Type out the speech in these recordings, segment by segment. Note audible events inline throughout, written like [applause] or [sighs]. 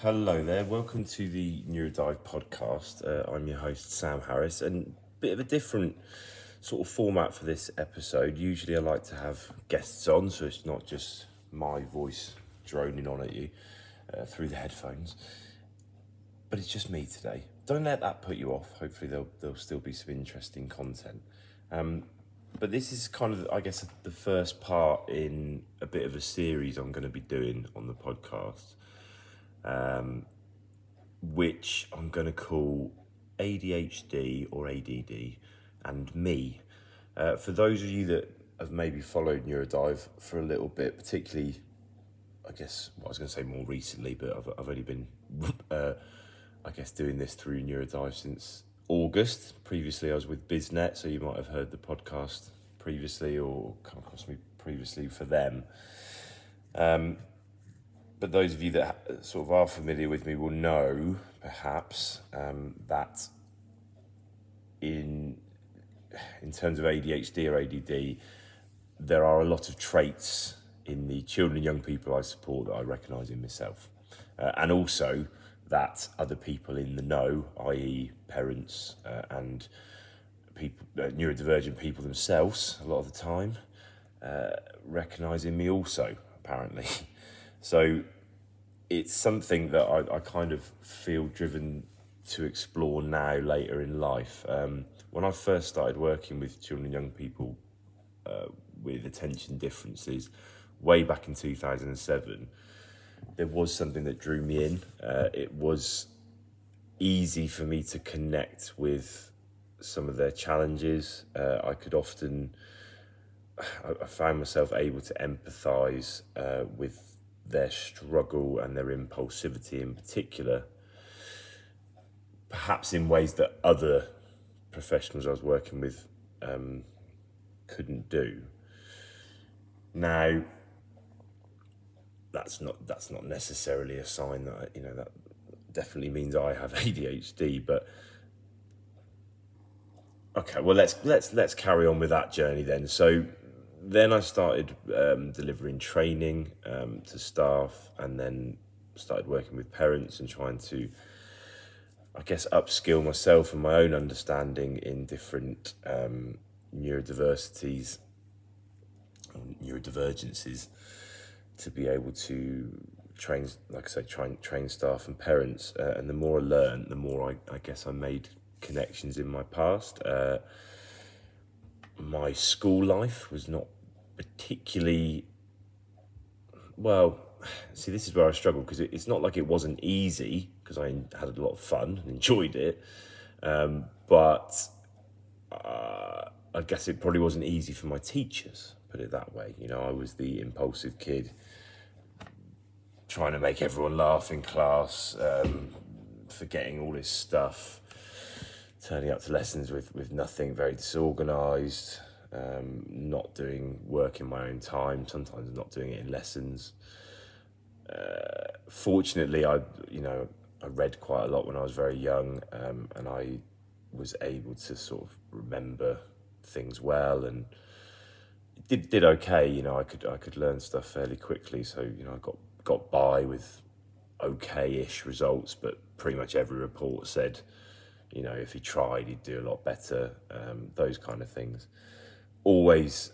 Hello there, welcome to the Neurodive podcast. Uh, I'm your host, Sam Harris, and a bit of a different sort of format for this episode. Usually, I like to have guests on, so it's not just my voice droning on at you uh, through the headphones, but it's just me today. Don't let that put you off. Hopefully, there'll, there'll still be some interesting content. Um, but this is kind of, I guess, the first part in a bit of a series I'm going to be doing on the podcast um, which I'm going to call ADHD or ADD and me. Uh, for those of you that have maybe followed Neurodive for a little bit, particularly, I guess, well, I was going to say more recently, but I've, I've only been, [laughs] uh, I guess, doing this through Neurodive since August. Previously, I was with BizNet, so you might have heard the podcast previously or come across me previously for them. Um, but those of you that sort of are familiar with me will know, perhaps, um, that in in terms of ADHD or ADD, there are a lot of traits in the children and young people I support that I recognise in myself, uh, and also that other people in the know, i.e., parents uh, and people, uh, neurodivergent people themselves, a lot of the time, uh, recognise in me also, apparently. [laughs] So it's something that I, I kind of feel driven to explore now later in life. Um, when I first started working with children and young people uh, with attention differences, way back in 2007, there was something that drew me in. Uh, it was easy for me to connect with some of their challenges. Uh, I could often, I, I found myself able to empathise uh, with their struggle and their impulsivity in particular, perhaps in ways that other professionals I was working with um, couldn't do. Now, that's not that's not necessarily a sign that you know that definitely means I have [laughs] ADHD, but okay, well let's let's let's carry on with that journey then. So then I started um, delivering training um, to staff, and then started working with parents and trying to, I guess, upskill myself and my own understanding in different um, neurodiversities, neurodivergences, to be able to train, like I say, train train staff and parents. Uh, and the more I learned, the more I, I guess I made connections in my past. Uh, my school life was not particularly well. See, this is where I struggle because it, it's not like it wasn't easy because I had a lot of fun and enjoyed it, um, but uh, I guess it probably wasn't easy for my teachers. Put it that way. You know, I was the impulsive kid trying to make everyone laugh in class, um, forgetting all this stuff, turning up to lessons with, with nothing, very disorganised, um, not doing work in my own time, sometimes not doing it in lessons. Uh, fortunately, I you know I read quite a lot when I was very young, um, and I was able to sort of remember things well and did did okay. You know, I could I could learn stuff fairly quickly, so you know I got got by with okay-ish results, but pretty much every report said, you know, if he tried, he'd do a lot better. Um, those kind of things always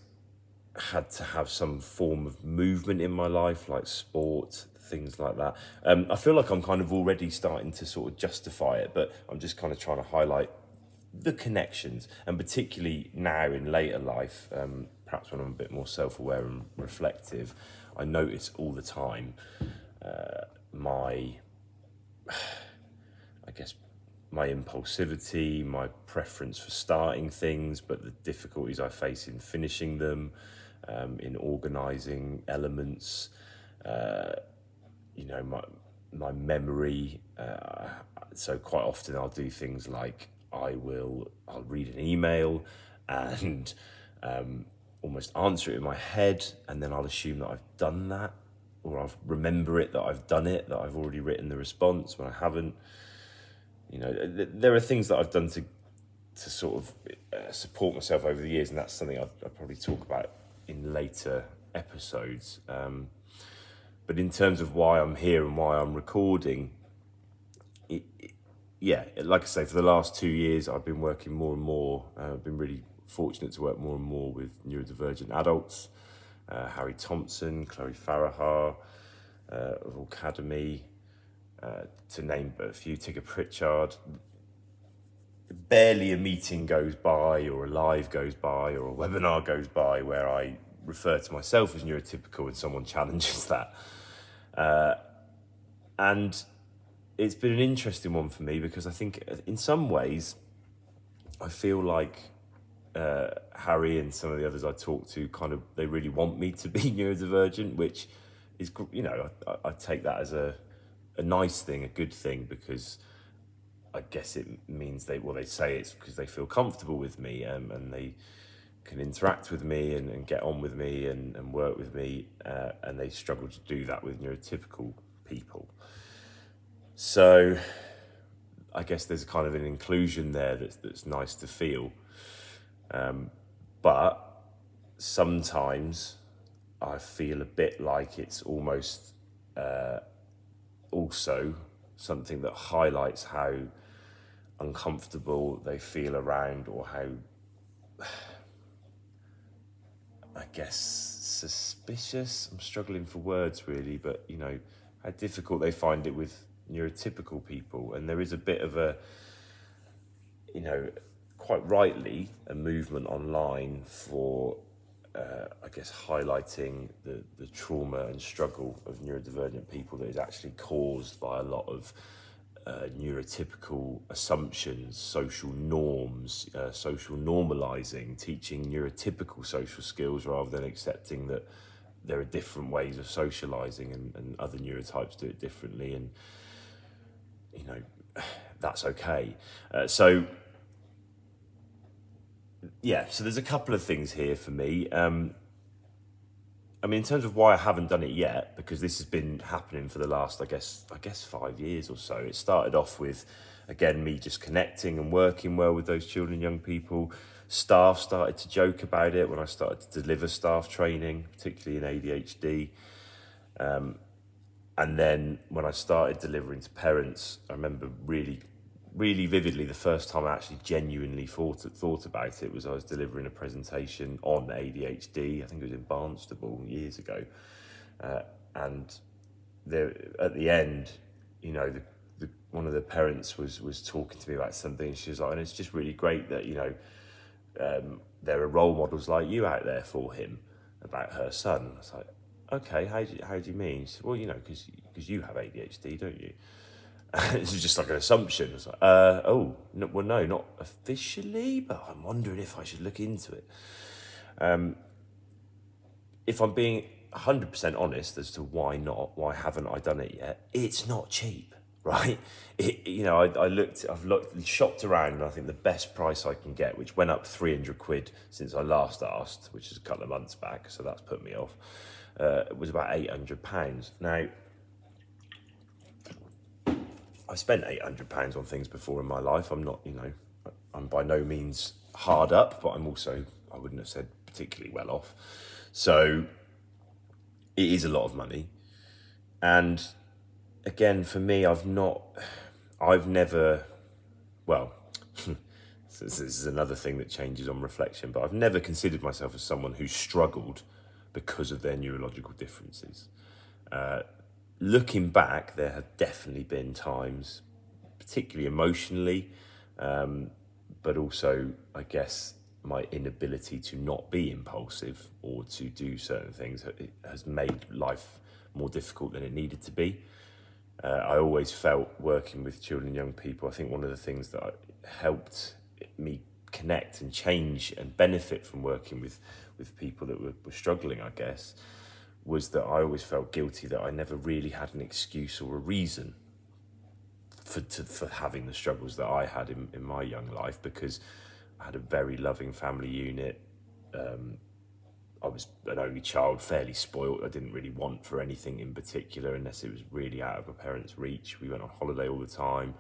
had to have some form of movement in my life, like sport, things like that. Um, I feel like I'm kind of already starting to sort of justify it, but I'm just kind of trying to highlight the connections, and particularly now in later life, um, perhaps when I'm a bit more self aware and reflective, I notice all the time uh, my, [sighs] I guess, my impulsivity, my preference for starting things, but the difficulties I face in finishing them, um, in organising elements, uh, you know, my my memory. Uh, so quite often I'll do things like I will I'll read an email and um, almost answer it in my head, and then I'll assume that I've done that, or I'll remember it that I've done it, that I've already written the response when I haven't. You know, th- there are things that I've done to to sort of uh, support myself over the years, and that's something I'll, I'll probably talk about in later episodes. Um, but in terms of why I'm here and why I'm recording, it, it, yeah, like I say, for the last two years, I've been working more and more. Uh, I've been really fortunate to work more and more with neurodivergent adults. Uh, Harry Thompson, Chloe Farahar uh, of Aucademy, uh, to name but a few, Tigger Pritchard. Barely a meeting goes by, or a live goes by, or a webinar goes by where I refer to myself as neurotypical and someone [laughs] challenges that. Uh, and it's been an interesting one for me because I think in some ways I feel like uh, Harry and some of the others I talk to kind of they really want me to be [laughs] neurodivergent, which is you know I, I take that as a a nice thing, a good thing because I guess it means they well they say it's because they feel comfortable with me um, and they can interact with me and, and get on with me and, and work with me uh, and they struggle to do that with neurotypical people. So I guess there's kind of an inclusion there that's that's nice to feel. Um, but sometimes I feel a bit like it's almost uh, also something that highlights how uncomfortable they feel around or how [sighs] I guess suspicious. I'm struggling for words really, but you know, how difficult they find it with neurotypical people. And there is a bit of a, you know, quite rightly, a movement online for, uh, I guess, highlighting the, the trauma and struggle of neurodivergent people that is actually caused by a lot of uh, neurotypical assumptions, social norms, uh, social normalizing, teaching neurotypical social skills rather than accepting that there are different ways of socializing and, and other neurotypes do it differently. And, you know, [sighs] that's okay. Uh, so, yeah, so there's a couple of things here for me. Um, I mean, in terms of why I haven't done it yet, because this has been happening for the last, I guess, I guess five years or so. It started off with, again, me just connecting and working well with those children young people. Staff started to joke about it when I started to deliver staff training, particularly in ADHD. Um, and then when I started delivering to parents, I remember really really vividly the first time I actually genuinely thought thought about it was I was delivering a presentation on ADHD. I think it was in Barnstaple years ago, uh, and there at the end, you know, the, the, one of the parents was was talking to me about something. And she was like, and it's just really great that you know um, there are role models like you out there for him about her son. I was like, okay, how do you, how do you mean? Said, well, you know, because you have ADHD, don't you? [laughs] this is just like an assumption. Like, uh, oh, no, well, no, not officially, but I'm wondering if I should look into it. Um, if I'm being 100% honest as to why not, why haven't I done it yet, it's not cheap, [laughs] right? It, you know, I, I looked, I've looked, shopped around, and I think the best price I can get, which went up 300 quid since I last asked, which is a couple of months back, so that's put me off, uh, was about 800 pounds. Now, I spent eight hundred pounds on things before in my life. I'm not, you know, I'm by no means hard up, but I'm also, I wouldn't have said particularly well off. So it is a lot of money, and again, for me, I've not, I've never, well. [laughs] this is another thing that changes on reflection, but I've never considered myself as someone who struggled because of their neurological differences. Uh, looking back, there have definitely been times, particularly emotionally, um, but also, I guess, my inability to not be impulsive or to do certain things has made life more difficult than it needed to be. Uh, I always felt working with children and young people, I think one of the things that helped me connect and change and benefit from working with, with people that were, were struggling, I guess, was that I always felt guilty that I never really had an excuse or a reason for to, for having the struggles that I had in, in my young life because I had a very loving family unit. Um, I was an only child, fairly spoilt. I didn't really want for anything in particular unless it was really out of my parents' reach. We went on holiday all the time.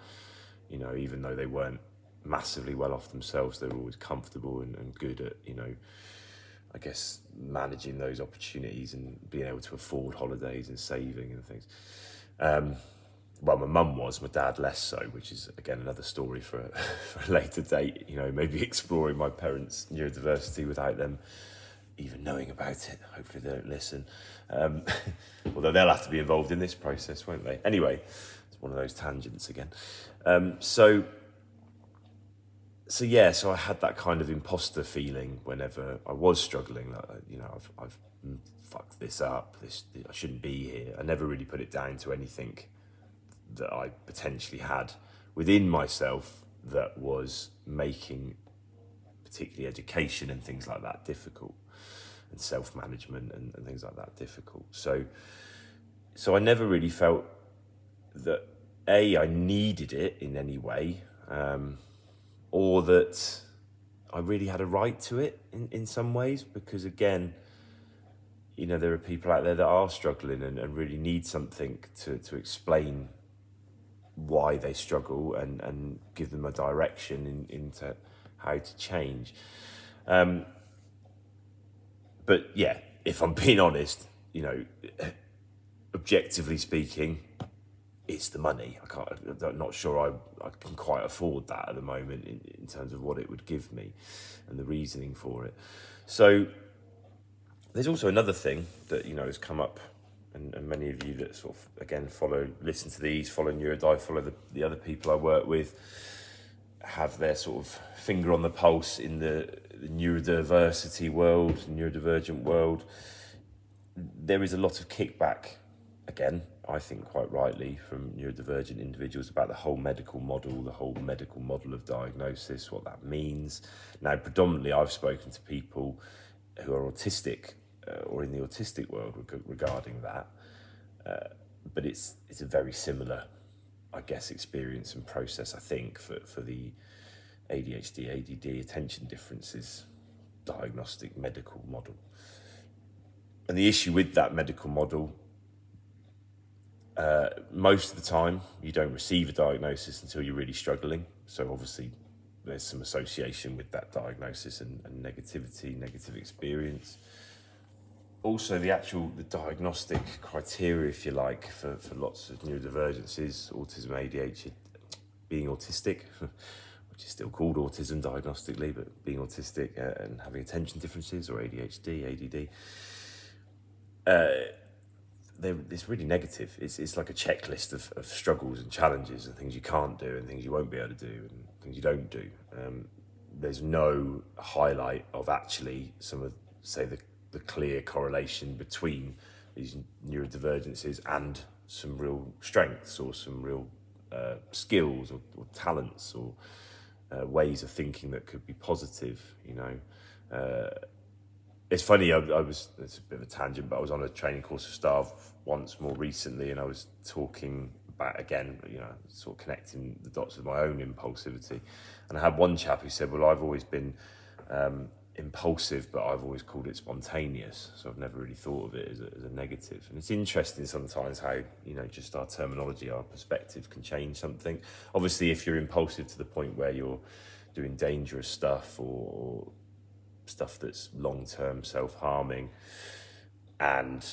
You know, even though they weren't massively well off themselves, they were always comfortable and, and good at, you know, I guess managing those opportunities and being able to afford holidays and saving and things. Um, well, my mum was, my dad less so, which is again another story for a, [laughs] for a later date. You know, maybe [laughs] exploring my parents' neurodiversity without them even knowing about it. Hopefully, they don't listen. Um, [laughs] although they'll have to be involved in this process, won't they? Anyway, it's one of those tangents again. Um, so, so yeah, so I had that kind of imposter feeling whenever I was struggling. That you know, I've, I've fucked this up. This I shouldn't be here. I never really put it down to anything that I potentially had within myself that was making particularly education and things like that difficult and self-management and, and things like that difficult so so I never really felt that a I needed it in any way um, or that I really had a right to it in, in some ways because again you know there are people out there that are struggling and, and really need something to, to explain why they struggle and, and give them a direction in, into how to change. Um, but yeah, if I'm being honest, you know, objectively speaking, it's the money. I can't. I'm not sure I, I can quite afford that at the moment in, in terms of what it would give me, and the reasoning for it. So there's also another thing that you know has come up and, and many of you that sort of again follow, listen to these, follow Neurodive, follow the, the other people I work with, have their sort of finger on the pulse in the, the neurodiversity world, neurodivergent world. There is a lot of kickback, again, I think quite rightly, from neurodivergent individuals about the whole medical model, the whole medical model of diagnosis, what that means. Now, predominantly, I've spoken to people who are autistic uh, or in the autistic world reg- regarding that. Uh, but it's it's a very similar, I guess, experience and process. I think for for the ADHD, ADD, attention differences, diagnostic medical model. And the issue with that medical model, uh, most of the time, you don't receive a diagnosis until you're really struggling. So obviously, there's some association with that diagnosis and, and negativity, negative experience also the actual the diagnostic criteria, if you like, for, for lots of neurodivergences, autism, ADHD, being autistic, [laughs] which is still called autism diagnostically, but being autistic uh, and having attention differences or ADHD, ADD, uh, it's really negative. It's, it's like a checklist of, of struggles and challenges and things you can't do and things you won't be able to do and things you don't do. Um, there's no highlight of actually some of, say, the the clear correlation between these neurodivergences and some real strengths or some real uh, skills or, or, talents or uh, ways of thinking that could be positive, you know. Uh, it's funny, I, I, was, it's a bit of a tangent, but I was on a training course of staff once more recently and I was talking about, again, you know, sort of connecting the dots with my own impulsivity. And I had one chap who said, well, I've always been um, impulsive, but I've always called it spontaneous. So I've never really thought of it as a, as a negative. And it's interesting sometimes how, you know, just our terminology, our perspective can change something. Obviously, if you're impulsive to the point where you're doing dangerous stuff or, or stuff that's long term self harming, and,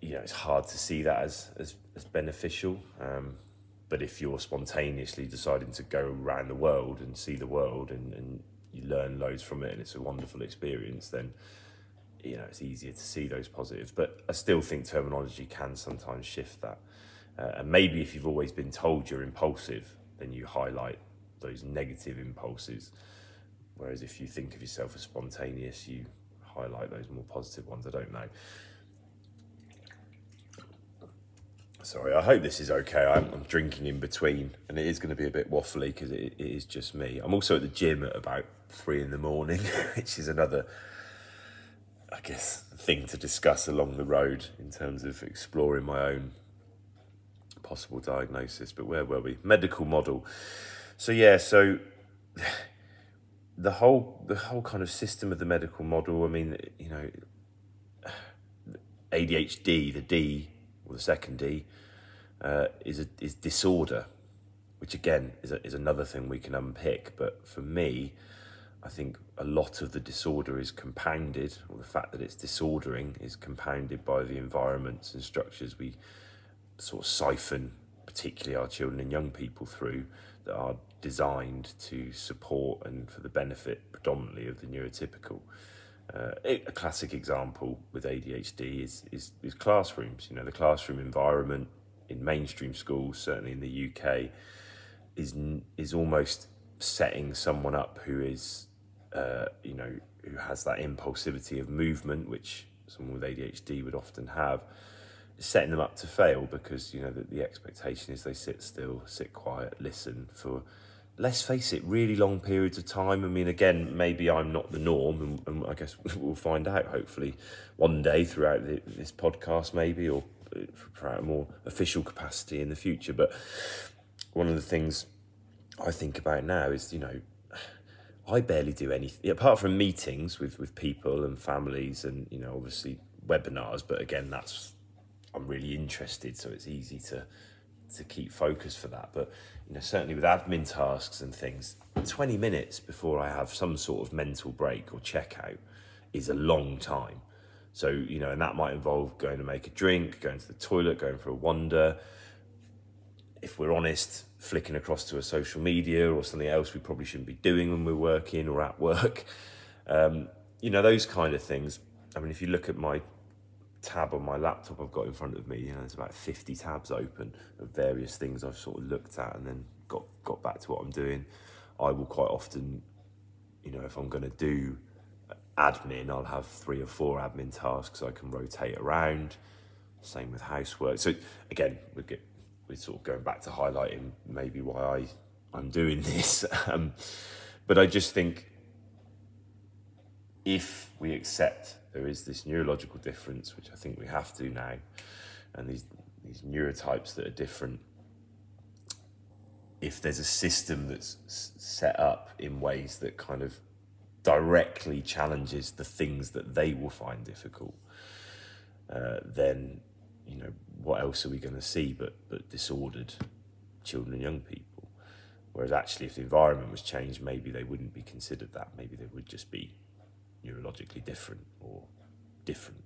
you know, it's hard to see that as, as, as beneficial. Um, but if you're spontaneously deciding to go around the world and see the world and, and you learn loads from it and it's a wonderful experience, then you know it's easier to see those positives. But I still think terminology can sometimes shift that. Uh, and maybe if you've always been told you're impulsive, then you highlight those negative impulses. Whereas if you think of yourself as spontaneous, you highlight those more positive ones. I don't know. Sorry, I hope this is okay. I'm, I'm, drinking in between, and it is going to be a bit waffly because it, it is just me. I'm also at the gym at about three in the morning, [laughs] which is another, I guess, thing to discuss along the road in terms of exploring my own possible diagnosis. But where were we? Medical model. So yeah, so the whole the whole kind of system of the medical model. I mean, you know, ADHD, the D or the second D, uh, is a, is disorder, which again is a, is another thing we can unpick. But for me, I think a lot of the disorder is compounded, or the fact that it's disordering is compounded by the environments and structures we sort of siphon, particularly our children and young people, through that are designed to support and for the benefit predominantly of the neurotypical. Uh, a classic example with ADHD is, is, is classrooms. You know, the classroom environment in mainstream schools, certainly in the UK, is is almost setting someone up who is, uh, you know, who has that impulsivity of movement, which someone with ADHD would often have, setting them up to fail because you know the, the expectation is they sit still, sit quiet, listen for let's face it, really long periods of time. I mean, again, maybe I'm not the norm, and, and I guess [laughs] we'll find out hopefully one day throughout the, this podcast, maybe, or uh, throughout a more official capacity in the future. But one of the things I think about now is, you know, I barely do anything apart from meetings with, with people and families, and you know, obviously webinars. But again, that's I'm really interested, so it's easy to to keep focus for that. But you know, certainly with admin tasks and things, 20 minutes before I have some sort of mental break or checkout is a long time. So, you know, and that might involve going to make a drink, going to the toilet, going for a wander. If we're honest, flicking across to a social media or something else we probably shouldn't be doing when we're working or at work. [laughs] Um, you know, those kind of things. I mean, if you look at my tab on my laptop I've got in front of me. You know, there's about 50 tabs open of various things I've sort of looked at and then got got back to what I'm doing. I will quite often, you know, if I'm going to do admin, I'll have three or four admin tasks I can rotate around. Same with housework. So again, we get we're sort of going back to highlighting maybe why I I'm doing [laughs] this. Um, but I just think if we accept there is this neurological difference, which I think we have to now, and these these neurotypes that are different. If there's a system that's set up in ways that kind of directly challenges the things that they will find difficult, uh, then you know what else are we going to see but but disordered children and young people? Whereas actually, if the environment was changed, maybe they wouldn't be considered that. Maybe they would just be neurologically different or different,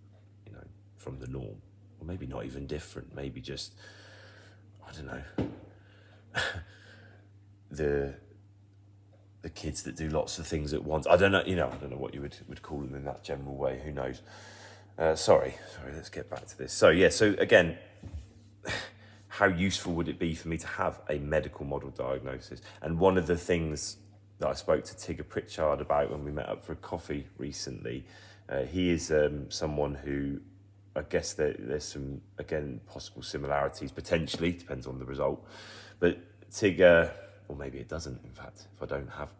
you know, from the norm. Or maybe not even different, maybe just, I don't know, [laughs] the the kids that do lots of things at once. I don't know, you know, I don't know what you would, would call them in that general way, who knows. Uh, sorry, sorry, let's get back to this. So, yeah, so again, [sighs] how useful would it be for me to have a medical model diagnosis? And one of the things that I spoke to Tigger Pritchard about when we met up for a coffee recently. Uh, he is um, someone who I guess there, there's some again possible similarities potentially depends on the result, but Tigger or maybe it doesn't. In fact, if I don't have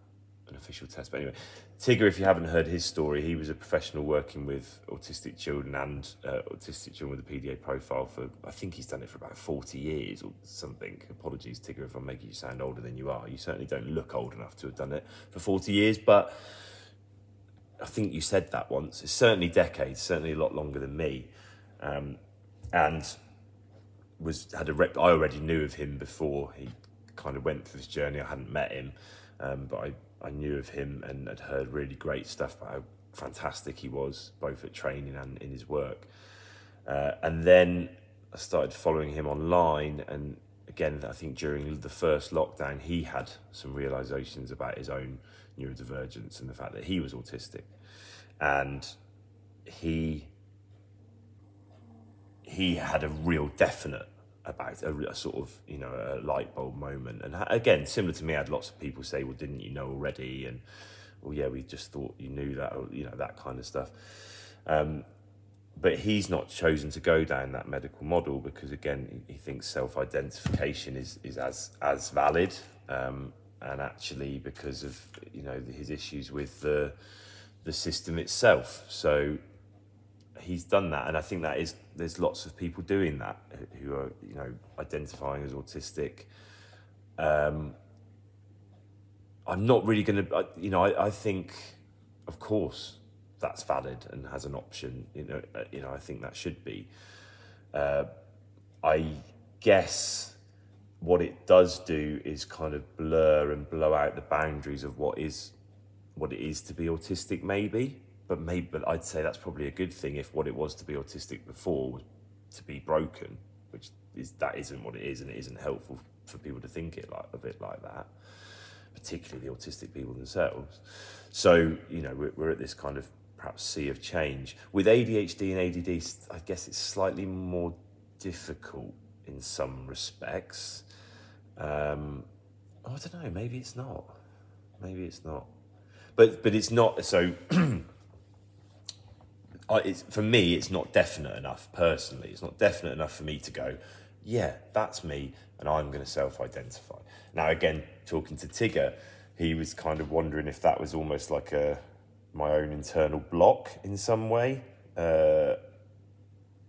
an official test. But anyway, Tigger, if you haven't heard his story, he was a professional working with autistic children and uh, autistic children with a PDA profile for, I think he's done it for about 40 years or something. Apologies, Tigger, if I'm making you sound older than you are. You certainly don't look old enough to have done it for 40 years, but I think you said that once. It's certainly decades, certainly a lot longer than me. Um, and was had a rep. I already knew of him before he kind of went through this journey. I hadn't met him, um, but I I knew of him and had heard really great stuff about how fantastic he was, both at training and in his work. Uh, and then I started following him online, and again, I think during the first lockdown, he had some realizations about his own neurodivergence and the fact that he was autistic, and he he had a real definite about a, a, sort of you know a light bulb moment. And again similar to me i had lots of people say well didn't you know already? And well yeah we just thought you knew that or you know that kind of stuff. Um, but he's not chosen to go down that medical model because again he, thinks self-identification is is as as valid. Um, and actually because of you know his issues with the the system itself. So he's done that, and I think that is there's lots of people doing that who are you know identifying as autistic. Um, I'm not really going to, you know, I, I think, of course, that's valid and has an option. You know, uh, you know, I think that should be. Uh, I guess what it does do is kind of blur and blow out the boundaries of what is what it is to be autistic, maybe. But maybe, but I'd say that's probably a good thing if what it was to be autistic before was to be broken, which is that isn't what it is, and it isn't helpful for people to think it like of it like that, particularly the autistic people themselves. So you know, we're, we're at this kind of perhaps sea of change with ADHD and ADD. I guess it's slightly more difficult in some respects. Um, oh, I don't know. Maybe it's not. Maybe it's not. But but it's not. So [clears throat] it's for me. It's not definite enough. Personally, it's not definite enough for me to go. Yeah, that's me, and I'm going to self-identify. Now, again, talking to Tigger, he was kind of wondering if that was almost like a my own internal block in some way, uh,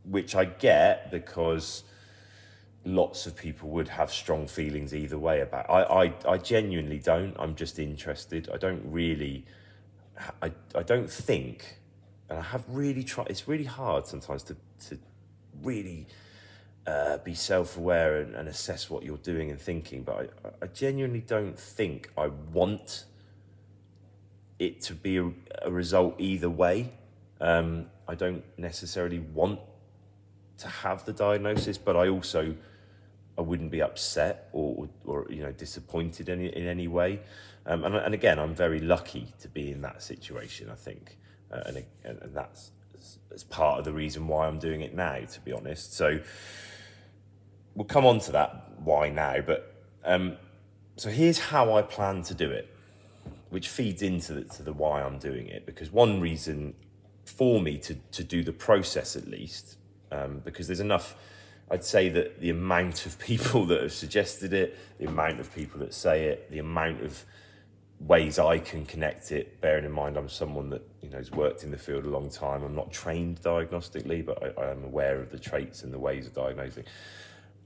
which I get because lots of people would have strong feelings either way about. I, I, I genuinely don't. I'm just interested. I don't really. I, I don't think, and I have really tried. It's really hard sometimes to to really uh, be self-aware and, and, assess what you're doing and thinking. But I, I genuinely don't think I want it to be a, a result either way. Um, I don't necessarily want to have the diagnosis, but I also I wouldn't be upset or, or you know disappointed in, in any way. Um, and, and again, I'm very lucky to be in that situation. I think, uh, and, and that's as part of the reason why I'm doing it now. To be honest, so we'll come on to that why now. But um, so here's how I plan to do it, which feeds into the, to the why I'm doing it. Because one reason for me to to do the process at least, um, because there's enough I'd say that the amount of [laughs] people that have suggested it, the amount of people that say it, the amount of ways I can connect it, bearing in mind I'm someone that you know has worked in the field a long time. I'm not trained diagnostically, but I, I am aware of the traits and the ways of diagnosing.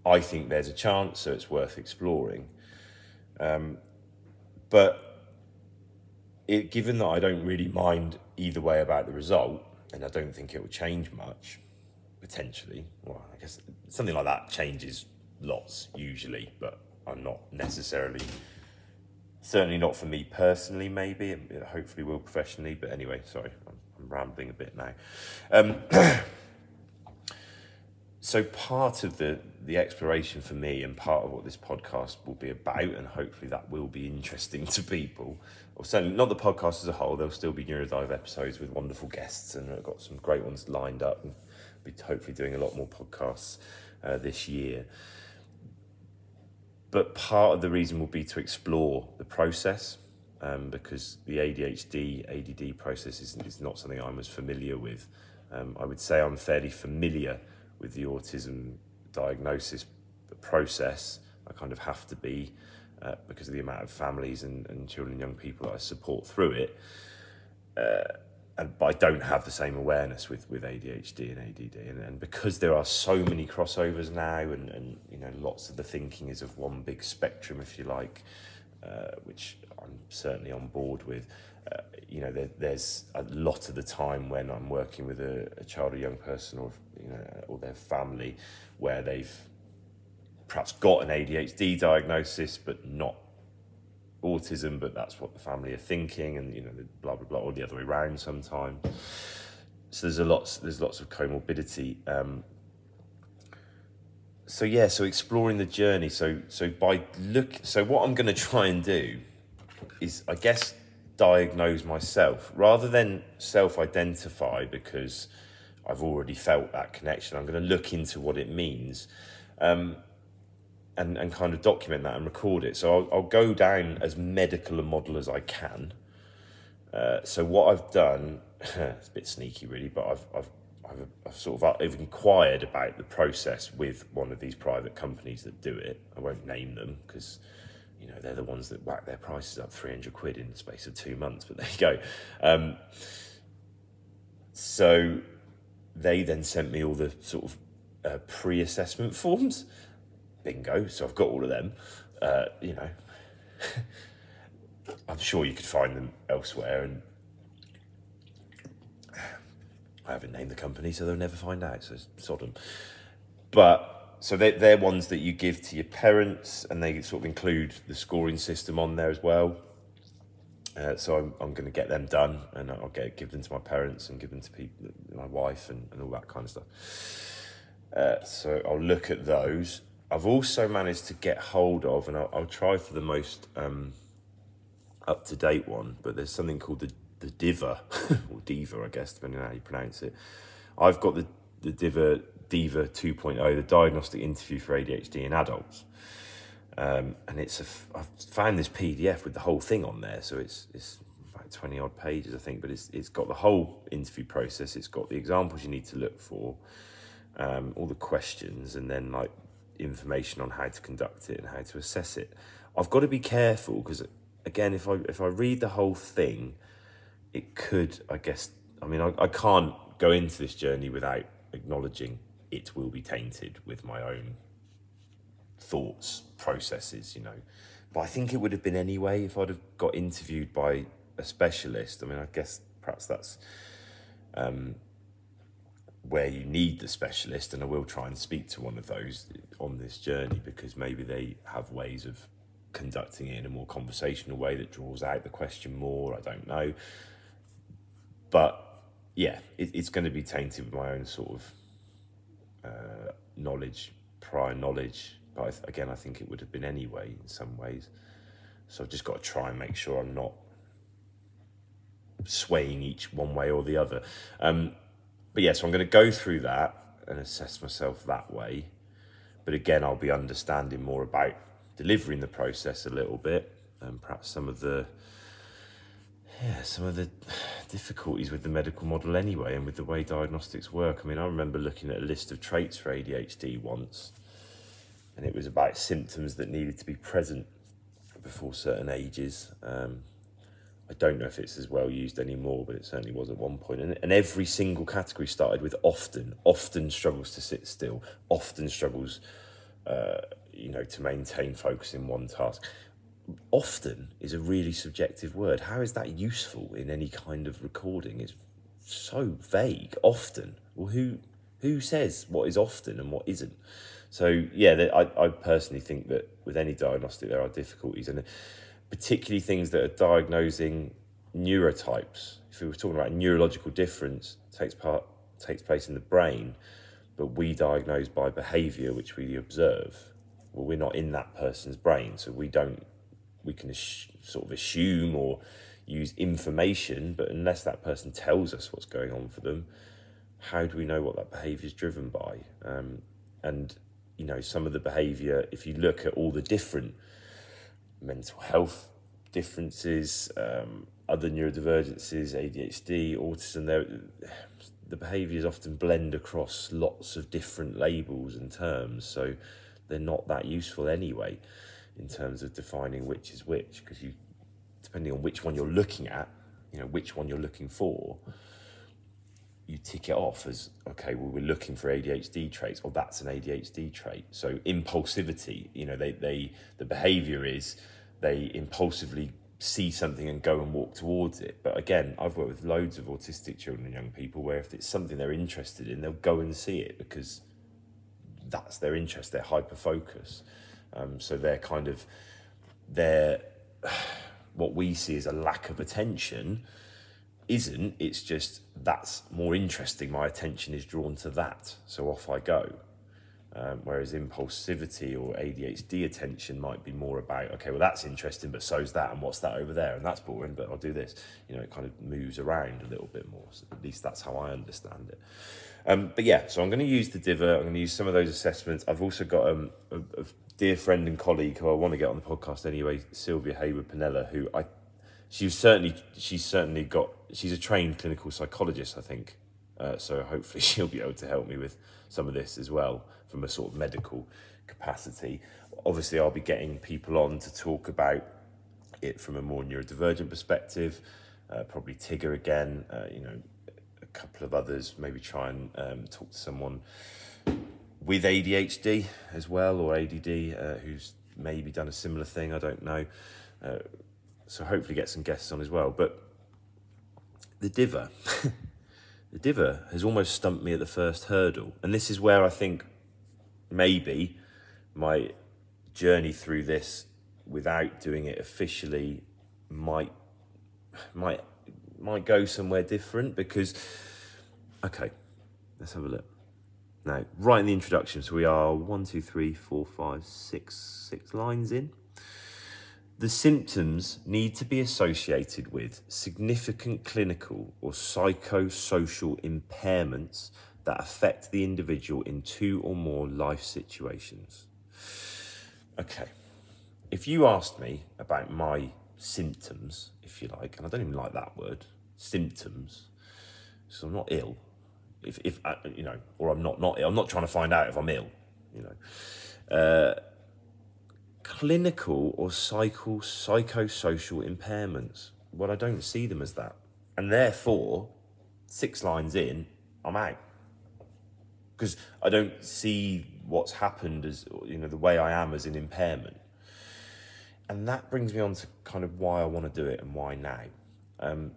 I think there's a chance, so it's worth exploring. Um, but it, given that I don't really mind either way about the result, and I don't think it will change much, potentially. Well, I guess something like that changes lots usually, but I'm not necessarily. Certainly not for me personally, maybe, and hopefully will professionally. But anyway, sorry, I'm, I'm rambling a bit now. Um, [clears throat] so part of the the exploration for me and part of what this podcast will be about and hopefully that will be interesting [laughs] to people or certainly not the podcast as a whole there'll still be neurodive episodes with wonderful guests and i've got some great ones lined up and be hopefully doing a lot more podcasts uh, this year. But part of the reason will be to explore the process um, because the ADHD, ADD process is, is not something I'm as familiar with. Um, I would say I'm fairly familiar with the autism diagnosis process. I kind of have to be uh, because of the amount of families and, and children and young people that I support through it. Uh, and but I don't have the same awareness with, with ADHD and ADD, and, and because there are so many crossovers now, and, and you know lots of the thinking is of one big spectrum, if you like, uh, which I'm certainly on board with. Uh, you know, there, there's a lot of the time when I'm working with a, a child or young person, or you know, or their family, where they've perhaps got an ADHD diagnosis but not autism, but that's what the family are thinking, and you know, blah blah blah, or the other way around sometimes. So there's a lots there's lots of comorbidity. Um, so yeah, so exploring the journey. So so by look, so what I'm going to try and do is, I guess, diagnose myself rather than self-identify because I've already felt that connection. I'm going to look into what it means. Um, and, and kind of document that and record it. So I'll, I'll go down as medical a model as I can. Uh, so what I've done, [laughs] it's a bit sneaky really, but I've, I've, I've, I've, sort of I've inquired about the process with one of these private companies that do it. I won't name them because you know they're the ones that whack their prices up 300 quid in the space of two months, but [laughs] there you go. Um, so they then sent me all the sort of uh, pre-assessment forms bingo. So I've got all of them. Uh, you know, [laughs] I'm sure you could find them elsewhere, and I haven't named the company, so they'll never find out. So it's Sodom. But so they're, they're ones that you give to your parents, and they sort of include the scoring system on there as well. Uh, so I'm, I'm going to get them done, and I'll get give them to my parents and give them to people, my wife, and, and all that kind of stuff. Uh, so I'll look at those. I've also managed to get hold of, and I'll, I'll try for the most um, up to date one, but there's something called the the Diva [laughs] or Diva, I guess, depending on how you pronounce it. I've got the the Diva Diva 2.0, the diagnostic interview for ADHD in adults. Um, and it's a, I've found this PDF with the whole thing on there, so it's it's about twenty odd pages, I think. But it's it's got the whole interview process. It's got the examples you need to look for, um, all the questions, and then like information on how to conduct it and how to assess it. I've got to be careful because again, if I if I read the whole thing, it could, I guess, I mean, I, I can't go into this journey without acknowledging it will be tainted with my own thoughts, processes, you know. But I think it would have been anyway if I'd have got interviewed by a specialist. I mean, I guess perhaps that's um, where you need the specialist, and I will try and speak to one of those on this journey because maybe they have ways of conducting it in a more conversational way that draws out the question more. I don't know. But yeah, it, it's going to be tainted with my own sort of uh, knowledge, prior knowledge but I th- again, I think it would have been anyway in some ways. So I've just got to try and make sure I'm not swaying each one way or the other. Um, but yeah, so I'm going to go through that and assess myself that way. But again, I'll be understanding more about delivering the process a little bit and perhaps some of the yeah some of the difficulties with the medical model anyway and with the way diagnostics work. I mean, I remember looking at a list of traits for ADHD once and it was about symptoms that needed to be present before certain ages. Um, I don't know if it's as well used anymore, but it certainly was at one point. And, and every single category started with often, often struggles to sit still, often struggles, uh, you know, to maintain focus in one task. Often is a really subjective word. How is that useful in any kind of recording? It's so vague. Often. Well, who who says what is often and what isn't? So yeah, I, I personally think that with any diagnostic there are difficulties, and particularly things that are diagnosing neurotypes. If we were talking about neurological difference takes part takes place in the brain, but we diagnose by behaviour which we observe. Well, we're not in that person's brain, so we don't. We can sort of assume or use information, but unless that person tells us what's going on for them, how do we know what that behaviour is driven by? Um, and you know, some of the behaviour, if you look at all the different mental health differences, um, other neurodivergences, ADHD, autism, the behaviours often blend across lots of different labels and terms. So they're not that useful anyway in terms of defining which is which, because you, depending on which one you're looking at, you know, which one you're looking for, you tick it off as okay well we're looking for adhd traits or that's an adhd trait. So impulsivity you know they, they the behavior is they impulsively see something and go and walk towards it. But again i've worked with loads of autistic children and young people where if it's something they're interested in they'll go and see it because that's their interest their hyper focus um, so they're kind of they're [sighs] what we see is a lack of attention isn't, it's just that's more interesting. My attention is drawn to that, so off I go. Um, whereas impulsivity or ADHD attention might be more about, okay, well, that's interesting, but so's that, and what's that over there? And that's boring, but I'll do this. You know, it kind of moves around a little bit more. So at least that's how I understand it. Um, but yeah, so I'm going to use the Diva. I'm going to use some of those assessments. I've also got um, a, a dear friend and colleague who I want to get on the podcast anyway, Sylvia Hayward Panella, who I she's certainly she's certainly got she's a trained clinical psychologist, I think. Uh, so hopefully [laughs] she'll be able to help me with some of this as well from a sort of medical capacity. Obviously, I'll be getting people on to talk about it from a more neurodivergent perspective. Uh, probably Tigger again. Uh, you know, a couple of others. Maybe try and um, talk to someone with ADHD as well or ADD uh, who's maybe done a similar thing. I don't know. So hopefully get some guests on as well. But the Diva, [laughs] the Diva has almost stumped me at the first hurdle, and this is where I think maybe my journey through this without doing it officially might might might go somewhere different because okay, let's have a look. Now, right in the introduction, so we are one, two, three, four, five, six, six lines in. The symptoms need to be associated with significant clinical or psychosocial impairments that affect the individual in two or more life situations. Okay, if you asked me about my symptoms, if you like, and I don't even like that word, symptoms, so I'm not ill, if, if uh, you know, or I'm not not ill, I'm not trying to find out if I'm ill, you know. Uh, clinical or psycho psychosocial impairments. Well, I don't see them as that, and therefore, six lines in, I'm out because I don't see what's happened as you know the way I am as an impairment, and that brings me on to kind of why I want to do it and why now. Um,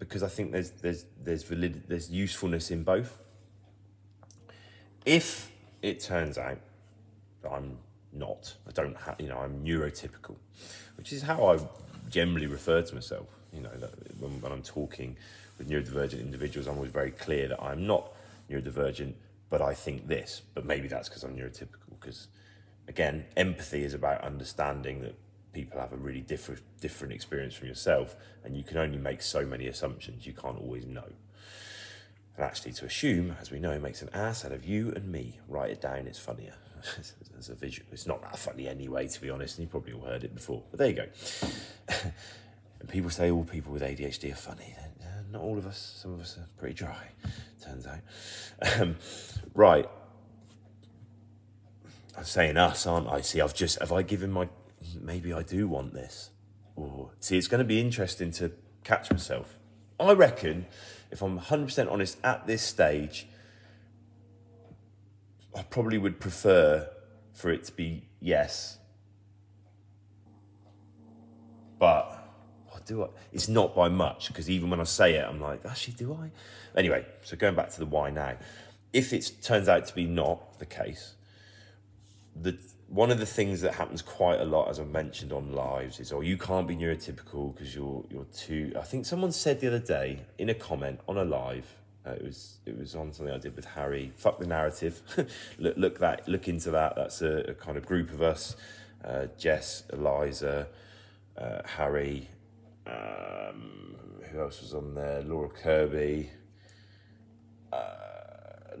because I think there's there's there's valid, there's usefulness in both. If it turns out that I'm not. I don't have, you know, I'm neurotypical, which is how I generally refer to myself. You know, when, when I'm talking with neurodivergent individuals, I'm always very clear that I'm not neurodivergent, but I think this. But maybe that's because I'm neurotypical. Because again, empathy is about understanding that people have a really different different experience from yourself, and you can only make so many assumptions. You can't always know. And actually, to assume, as we know, makes an ass out of you and me. Write it down; it's funnier [laughs] as a visual. It's not that funny anyway, to be honest, and you probably all heard it before. But there you go. [laughs] people say all people with ADHD are funny. Not all of us. Some of us are pretty dry, turns out. Um, right. I'm saying us, aren't I? See, I've just have I given my maybe I do want this. Or see, it's going to be interesting to catch myself. I reckon, if I'm 100% honest, at this stage, I probably would prefer for it to be yes. But what do I? It's not by much because even when I say it, I'm like, actually, do I? Anyway, so going back to the why now. If it turns out to be not the case, the one of the things that happens quite a lot, as I mentioned on lives, is oh you can't be neurotypical because you're you're too. I think someone said the other day in a comment on a live, uh, it was it was on something I did with Harry. Fuck the narrative. [laughs] look look that look into that. That's a, a kind of group of us. Uh, Jess, Eliza, uh, Harry. Um, who else was on there? Laura Kirby. Uh,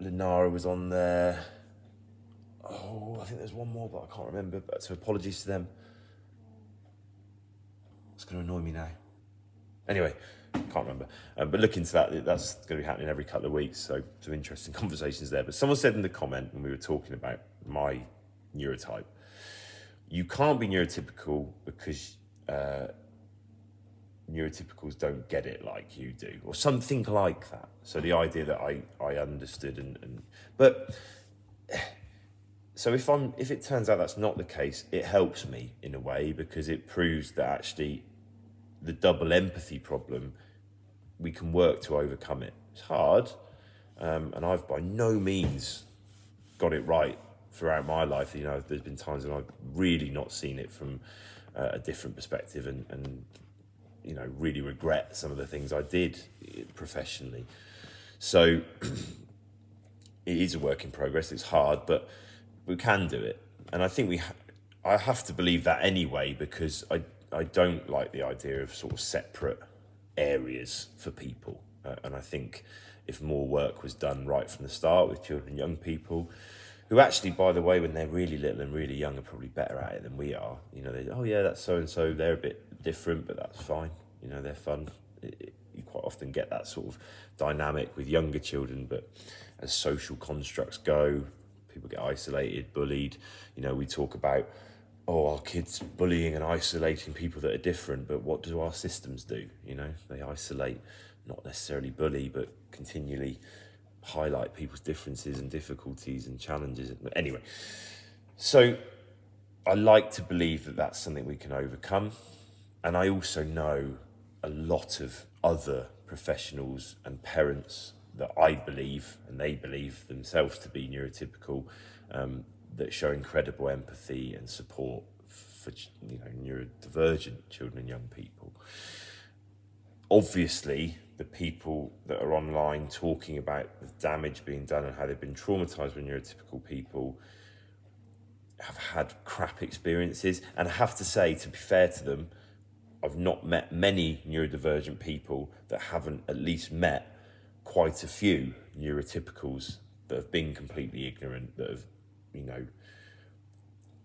Lenara was on there. Oh, I think there's one more, but I can't remember. But so apologies to them. It's going to annoy me now. Anyway, can't remember. Um, but look into that. That's going to be happening every couple of weeks. So some interesting [laughs] conversations there. But someone said in the comment when we were talking about my neurotype, you can't be neurotypical because uh, neurotypicals don't get it like you do, or something like that. So the idea that I I understood and, and but. [sighs] So if I'm if it turns out that's not the case, it helps me in a way because it proves that actually the double empathy problem we can work to overcome it. It's hard, um, and I've by no means got it right throughout my life. You know, there's been times when I've really not seen it from uh, a different perspective, and, and you know, really regret some of the things I did eh, professionally. So [clears throat] it is a work in progress. It's hard, but we can do it, and I think we. Ha- I have to believe that anyway because I I don't like the idea of sort of separate areas for people. Uh, and I think if more work was done right from the start with children and young people, who actually, by the way, when they're really little and really young, are probably better at it than we are. You know, they oh yeah, that's so and so. They're a bit different, but that's fine. You know, they're fun. It, it, you quite often get that sort of dynamic with younger children, but as social constructs go, people get isolated, bullied. You know, we talk about oh, our kids bullying and isolating people that are different, but what do our systems do? You know, they isolate, not necessarily bully, but continually highlight people's differences and difficulties and challenges. Anyway, so I like to believe that that's something we can overcome. And I also know a lot of other professionals and parents that I believe, and they believe themselves to be neurotypical, um, that show incredible empathy and support for you know neurodivergent children and young people. obviously, the people that are online talking about the damage being done and how they've been traumatized when neurotypical people have had crap experiences. And I have to say, to be fair to them, I've not met many neurodivergent people that haven't at least met quite a few neurotypicals that have been completely ignorant, that have, you know,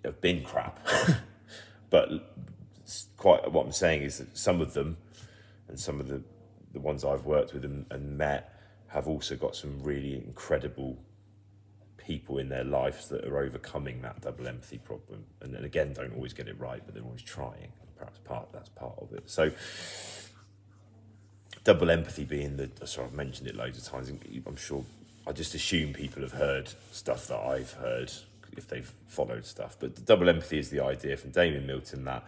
have been crap. but quite what I'm saying is that some of them, and some of the the ones I've worked with and, and met, have also got some really incredible people in their lives that are overcoming that double empathy problem. And, and again, don't always get it right, but they're always trying. Perhaps part that's part of it. So double empathy being the sorry I've mentioned it loads of times. I'm sure I just assume people have heard stuff that I've heard if they've followed stuff. But the double empathy is the idea from Damian Milton that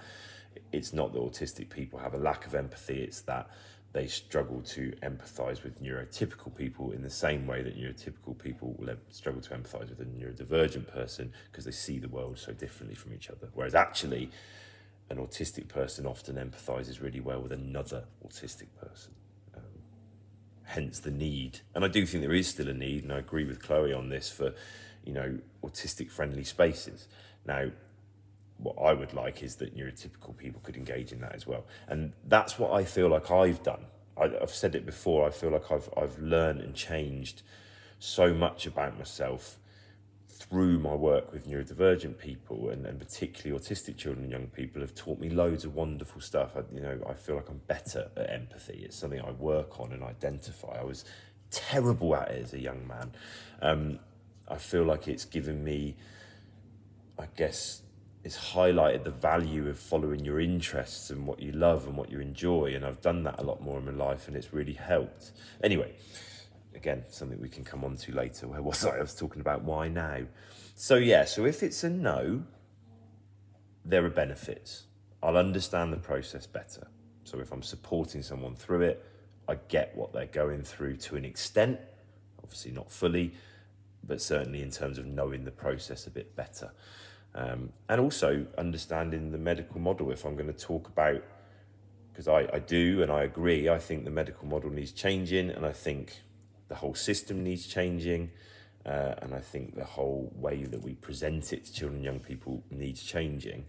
it's not that autistic people have a lack of empathy, it's that they struggle to empathize with neurotypical people in the same way that neurotypical people will struggle to empathize with a neurodivergent person because they see the world so differently from each other. Whereas actually, an autistic person often empathizes really well with another autistic person. Hence the need, and I do think there is still a need, and I agree with Chloe on this for, you know, autistic friendly spaces. Now, what I would like is that neurotypical people could engage in that as well. And that's what I feel like I've done. I, have said it before, I feel like I've, I've learned and changed so much about myself through my work with neurodivergent people and, and particularly autistic children and young people have taught me loads of wonderful stuff. I, you know, I feel like I'm better at empathy. It's something I work on and identify. I was terrible at it as a young man. Um, I feel like it's given me, I guess, it's highlighted the value of following your interests and what you love and what you enjoy. And I've done that a lot more in my life and it's really helped. Anyway, again, something we can come on to later. Where [laughs] was I? I was talking about why now. So, yeah, so if it's a no, there are benefits. I'll understand the process better. So, if I'm supporting someone through it, I get what they're going through to an extent, obviously not fully, but certainly in terms of knowing the process a bit better. Um, and also understanding the medical model. If I'm going to talk about, because I, I do and I agree, I think the medical model needs changing, and I think the whole system needs changing, uh, and I think the whole way that we present it to children and young people needs changing.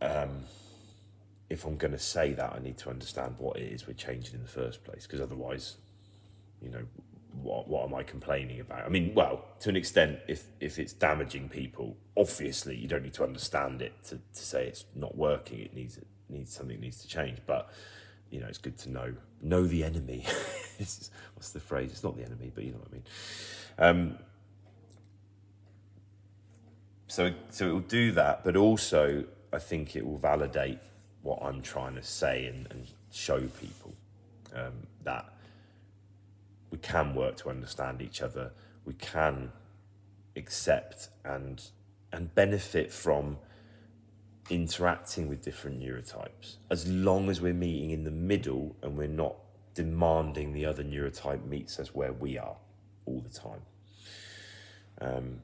Um, if I'm going to say that, I need to understand what it is we're changing in the first place, because otherwise, you know, what what am I complaining about? I mean, well, to an extent, if if it's damaging people, obviously you don't need to understand it to, to say it's not working. It needs it needs something needs to change. But you know, it's good to know know the enemy. [laughs] what's the phrase? It's not the enemy, but you know what I mean. Um, so so it will do that, but also I think it will validate what I'm trying to say and, and show people um, that we can work to understand each other. We can accept and and benefit from interacting with different neurotypes as long as we're meeting in the middle and we're not demanding the other neurotype meets us where we are all the time. Um,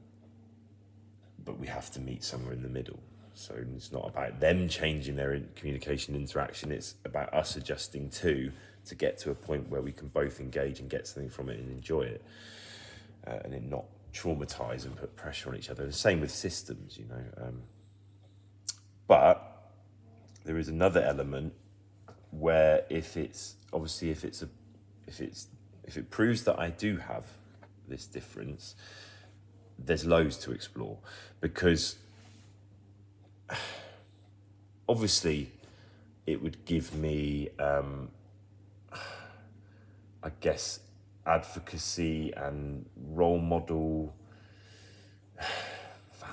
but we have to meet somewhere in the middle. So it's not about them changing their communication interaction, it's about us adjusting too to get to a point where we can both engage and get something from it and enjoy it uh, and not traumatize and put pressure on each other. The same with systems, you know. Um, but there is another element where if it's obviously if it's a if it's if it proves that I do have this difference, there's loads to explore. Because [sighs] obviously it would give me um, I guess, advocacy and role model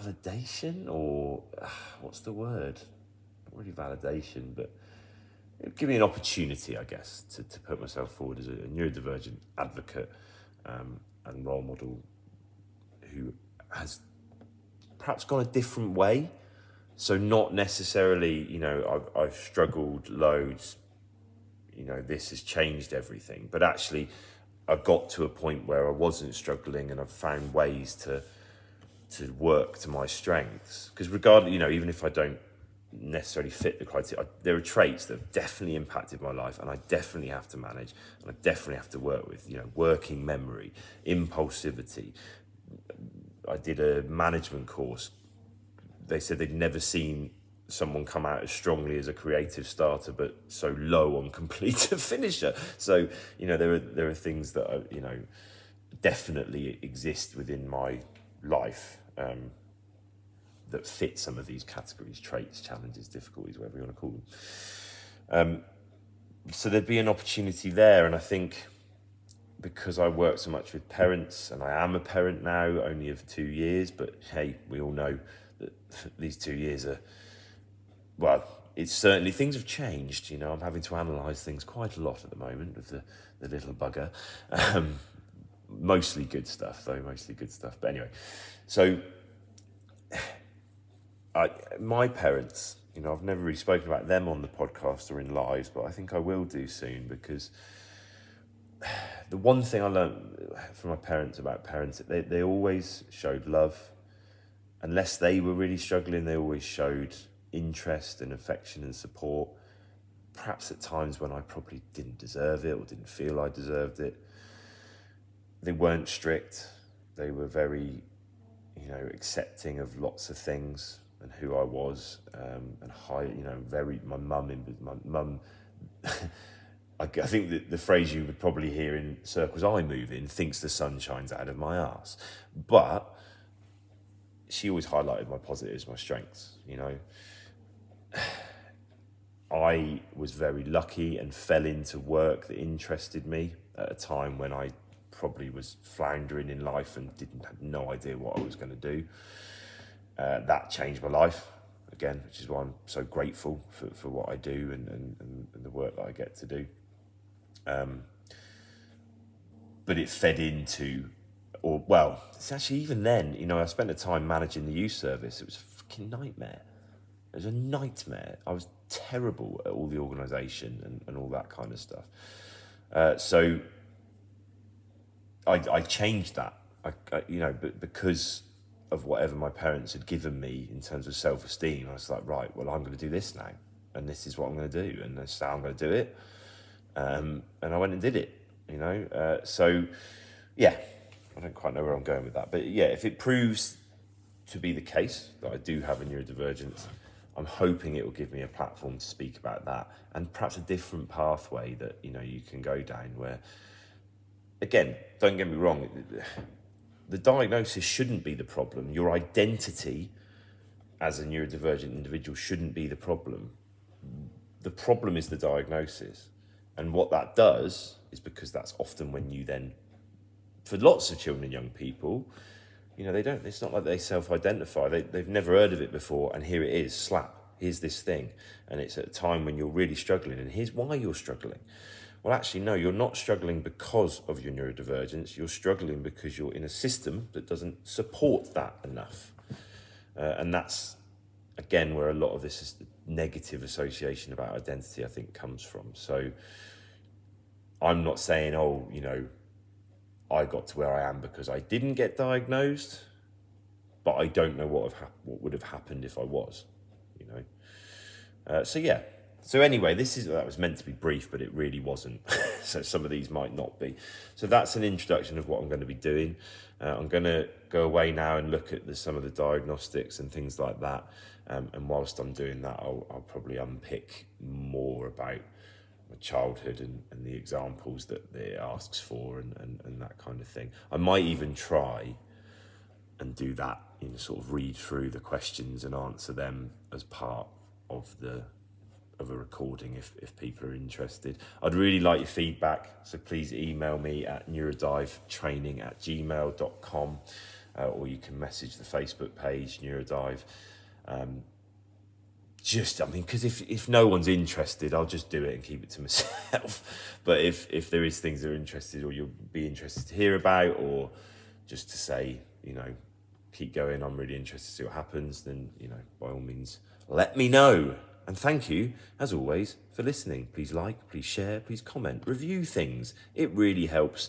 validation, or uh, [sighs] what's the word? Not really validation, but give me an opportunity, I guess, to, to put myself forward as a, a neurodivergent advocate um, and role model who has perhaps gone a different way. So not necessarily, you know, I've, I've struggled loads you know, this has changed everything. But actually, I got to a point where I wasn't struggling and I've found ways to to work to my strengths. Because regardless, you know, even if I don't necessarily fit the criteria. I, there are traits that have definitely impacted my life, and I definitely have to manage, and I definitely have to work with. You know, working memory, impulsivity. I did a management course. They said they'd never seen someone come out as strongly as a creative starter, but so low on [laughs] completer finisher. So you know, there are there are things that are, you know definitely exist within my life. Um, that fit some of these categories, traits, challenges, difficulties, whatever you want to call them. Um, so there'd be an opportunity there, and I think because I work so much with parents, and I am a parent now, only of two years, but hey, we all know that these two years are, well, it's certainly things have changed. You know, I'm having to analyse things quite a lot at the moment with the, the little bugger. Um, mostly good stuff, though, mostly good stuff. But anyway, so [sighs] I, my parents, you know, I've never really spoken about them on the podcast or in lives, but I think I will do soon because [sighs] the one thing I learned from my parents about parents, they, they always showed love. Unless they were really struggling, they always showed interest and affection and support. Perhaps at times when I probably didn't deserve it or didn't feel I deserved it. They weren't strict. They were very, you know, accepting of lots of things and who I was, um, and high, you know, very, my mum, my mum, [laughs] I, I think that the phrase you would probably hear in circles I move in thinks the sun shines out of my ass. But she always highlighted my positives, my strengths, you know. [sighs] I was very lucky and fell into work that interested me at a time when I probably was floundering in life and didn't have no idea what I was going to do. Uh, that changed my life again, which is why I'm so grateful for, for what I do and, and, and the work that I get to do. Um, but it fed into, or well, it's actually even then, you know, I spent a time managing the youth service. It was a fucking nightmare. It was a nightmare. I was terrible at all the organisation and, and all that kind of stuff. Uh, so I, I changed that. I, I, you know, but because of whatever my parents had given me in terms of self esteem. I was like, right, well, I'm going to do this now, and this is what I'm going to do, and this is how I'm going to do it. Um, and I went and did it, you know. Uh, so, yeah, I don't quite know where I'm going with that, but yeah, if it proves to be the case that I do have a neurodivergence, I'm hoping it will give me a platform to speak about that, and perhaps a different pathway that you know you can go down. Where, again, don't get me wrong the diagnosis shouldn't be the problem. Your identity as a neurodivergent individual shouldn't be the problem. The problem is the diagnosis. And what that does is because that's often when you then, for lots of children and young people, you know, they don't, it's not like they self identify. They, they've never heard of it before, and here it is slap, here's this thing. And it's at a time when you're really struggling, and here's why you're struggling. Well, actually, no, you're not struggling because of your neurodivergence. You're struggling because you're in a system that doesn't support that enough. Uh, and that's, again, where a lot of this is negative association about identity, I think, comes from. So I'm not saying, oh, you know, I got to where I am because I didn't get diagnosed, but I don't know what, have hap- what would have happened if I was, you know. Uh, so, yeah, so anyway, this is that was meant to be brief, but it really wasn't. [laughs] so some of these might not be. So that's an introduction of what I'm going to be doing. Uh, I'm going to go away now and look at the, some of the diagnostics and things like that. Um, and whilst I'm doing that, I'll, I'll, probably unpick more about my childhood and, and the examples that it asks for and, and, and that kind of thing. I might even try and do that, you know, sort of read through the questions and answer them as part of the of a recording if, if people are interested. I'd really like your feedback, so please email me at neurodivetraining at gmail.com uh, or you can message the Facebook page, Neurodive. Um, just, I mean, because if, if no one's interested, I'll just do it and keep it to [laughs] myself. but if, if there is things that are interested or you'll be interested to hear about or just to say, you know, keep going, I'm really interested to see what happens, then, you know, by all means, let me know. And thank you, as always, for listening. Please like, please share, please comment, review things. It really helps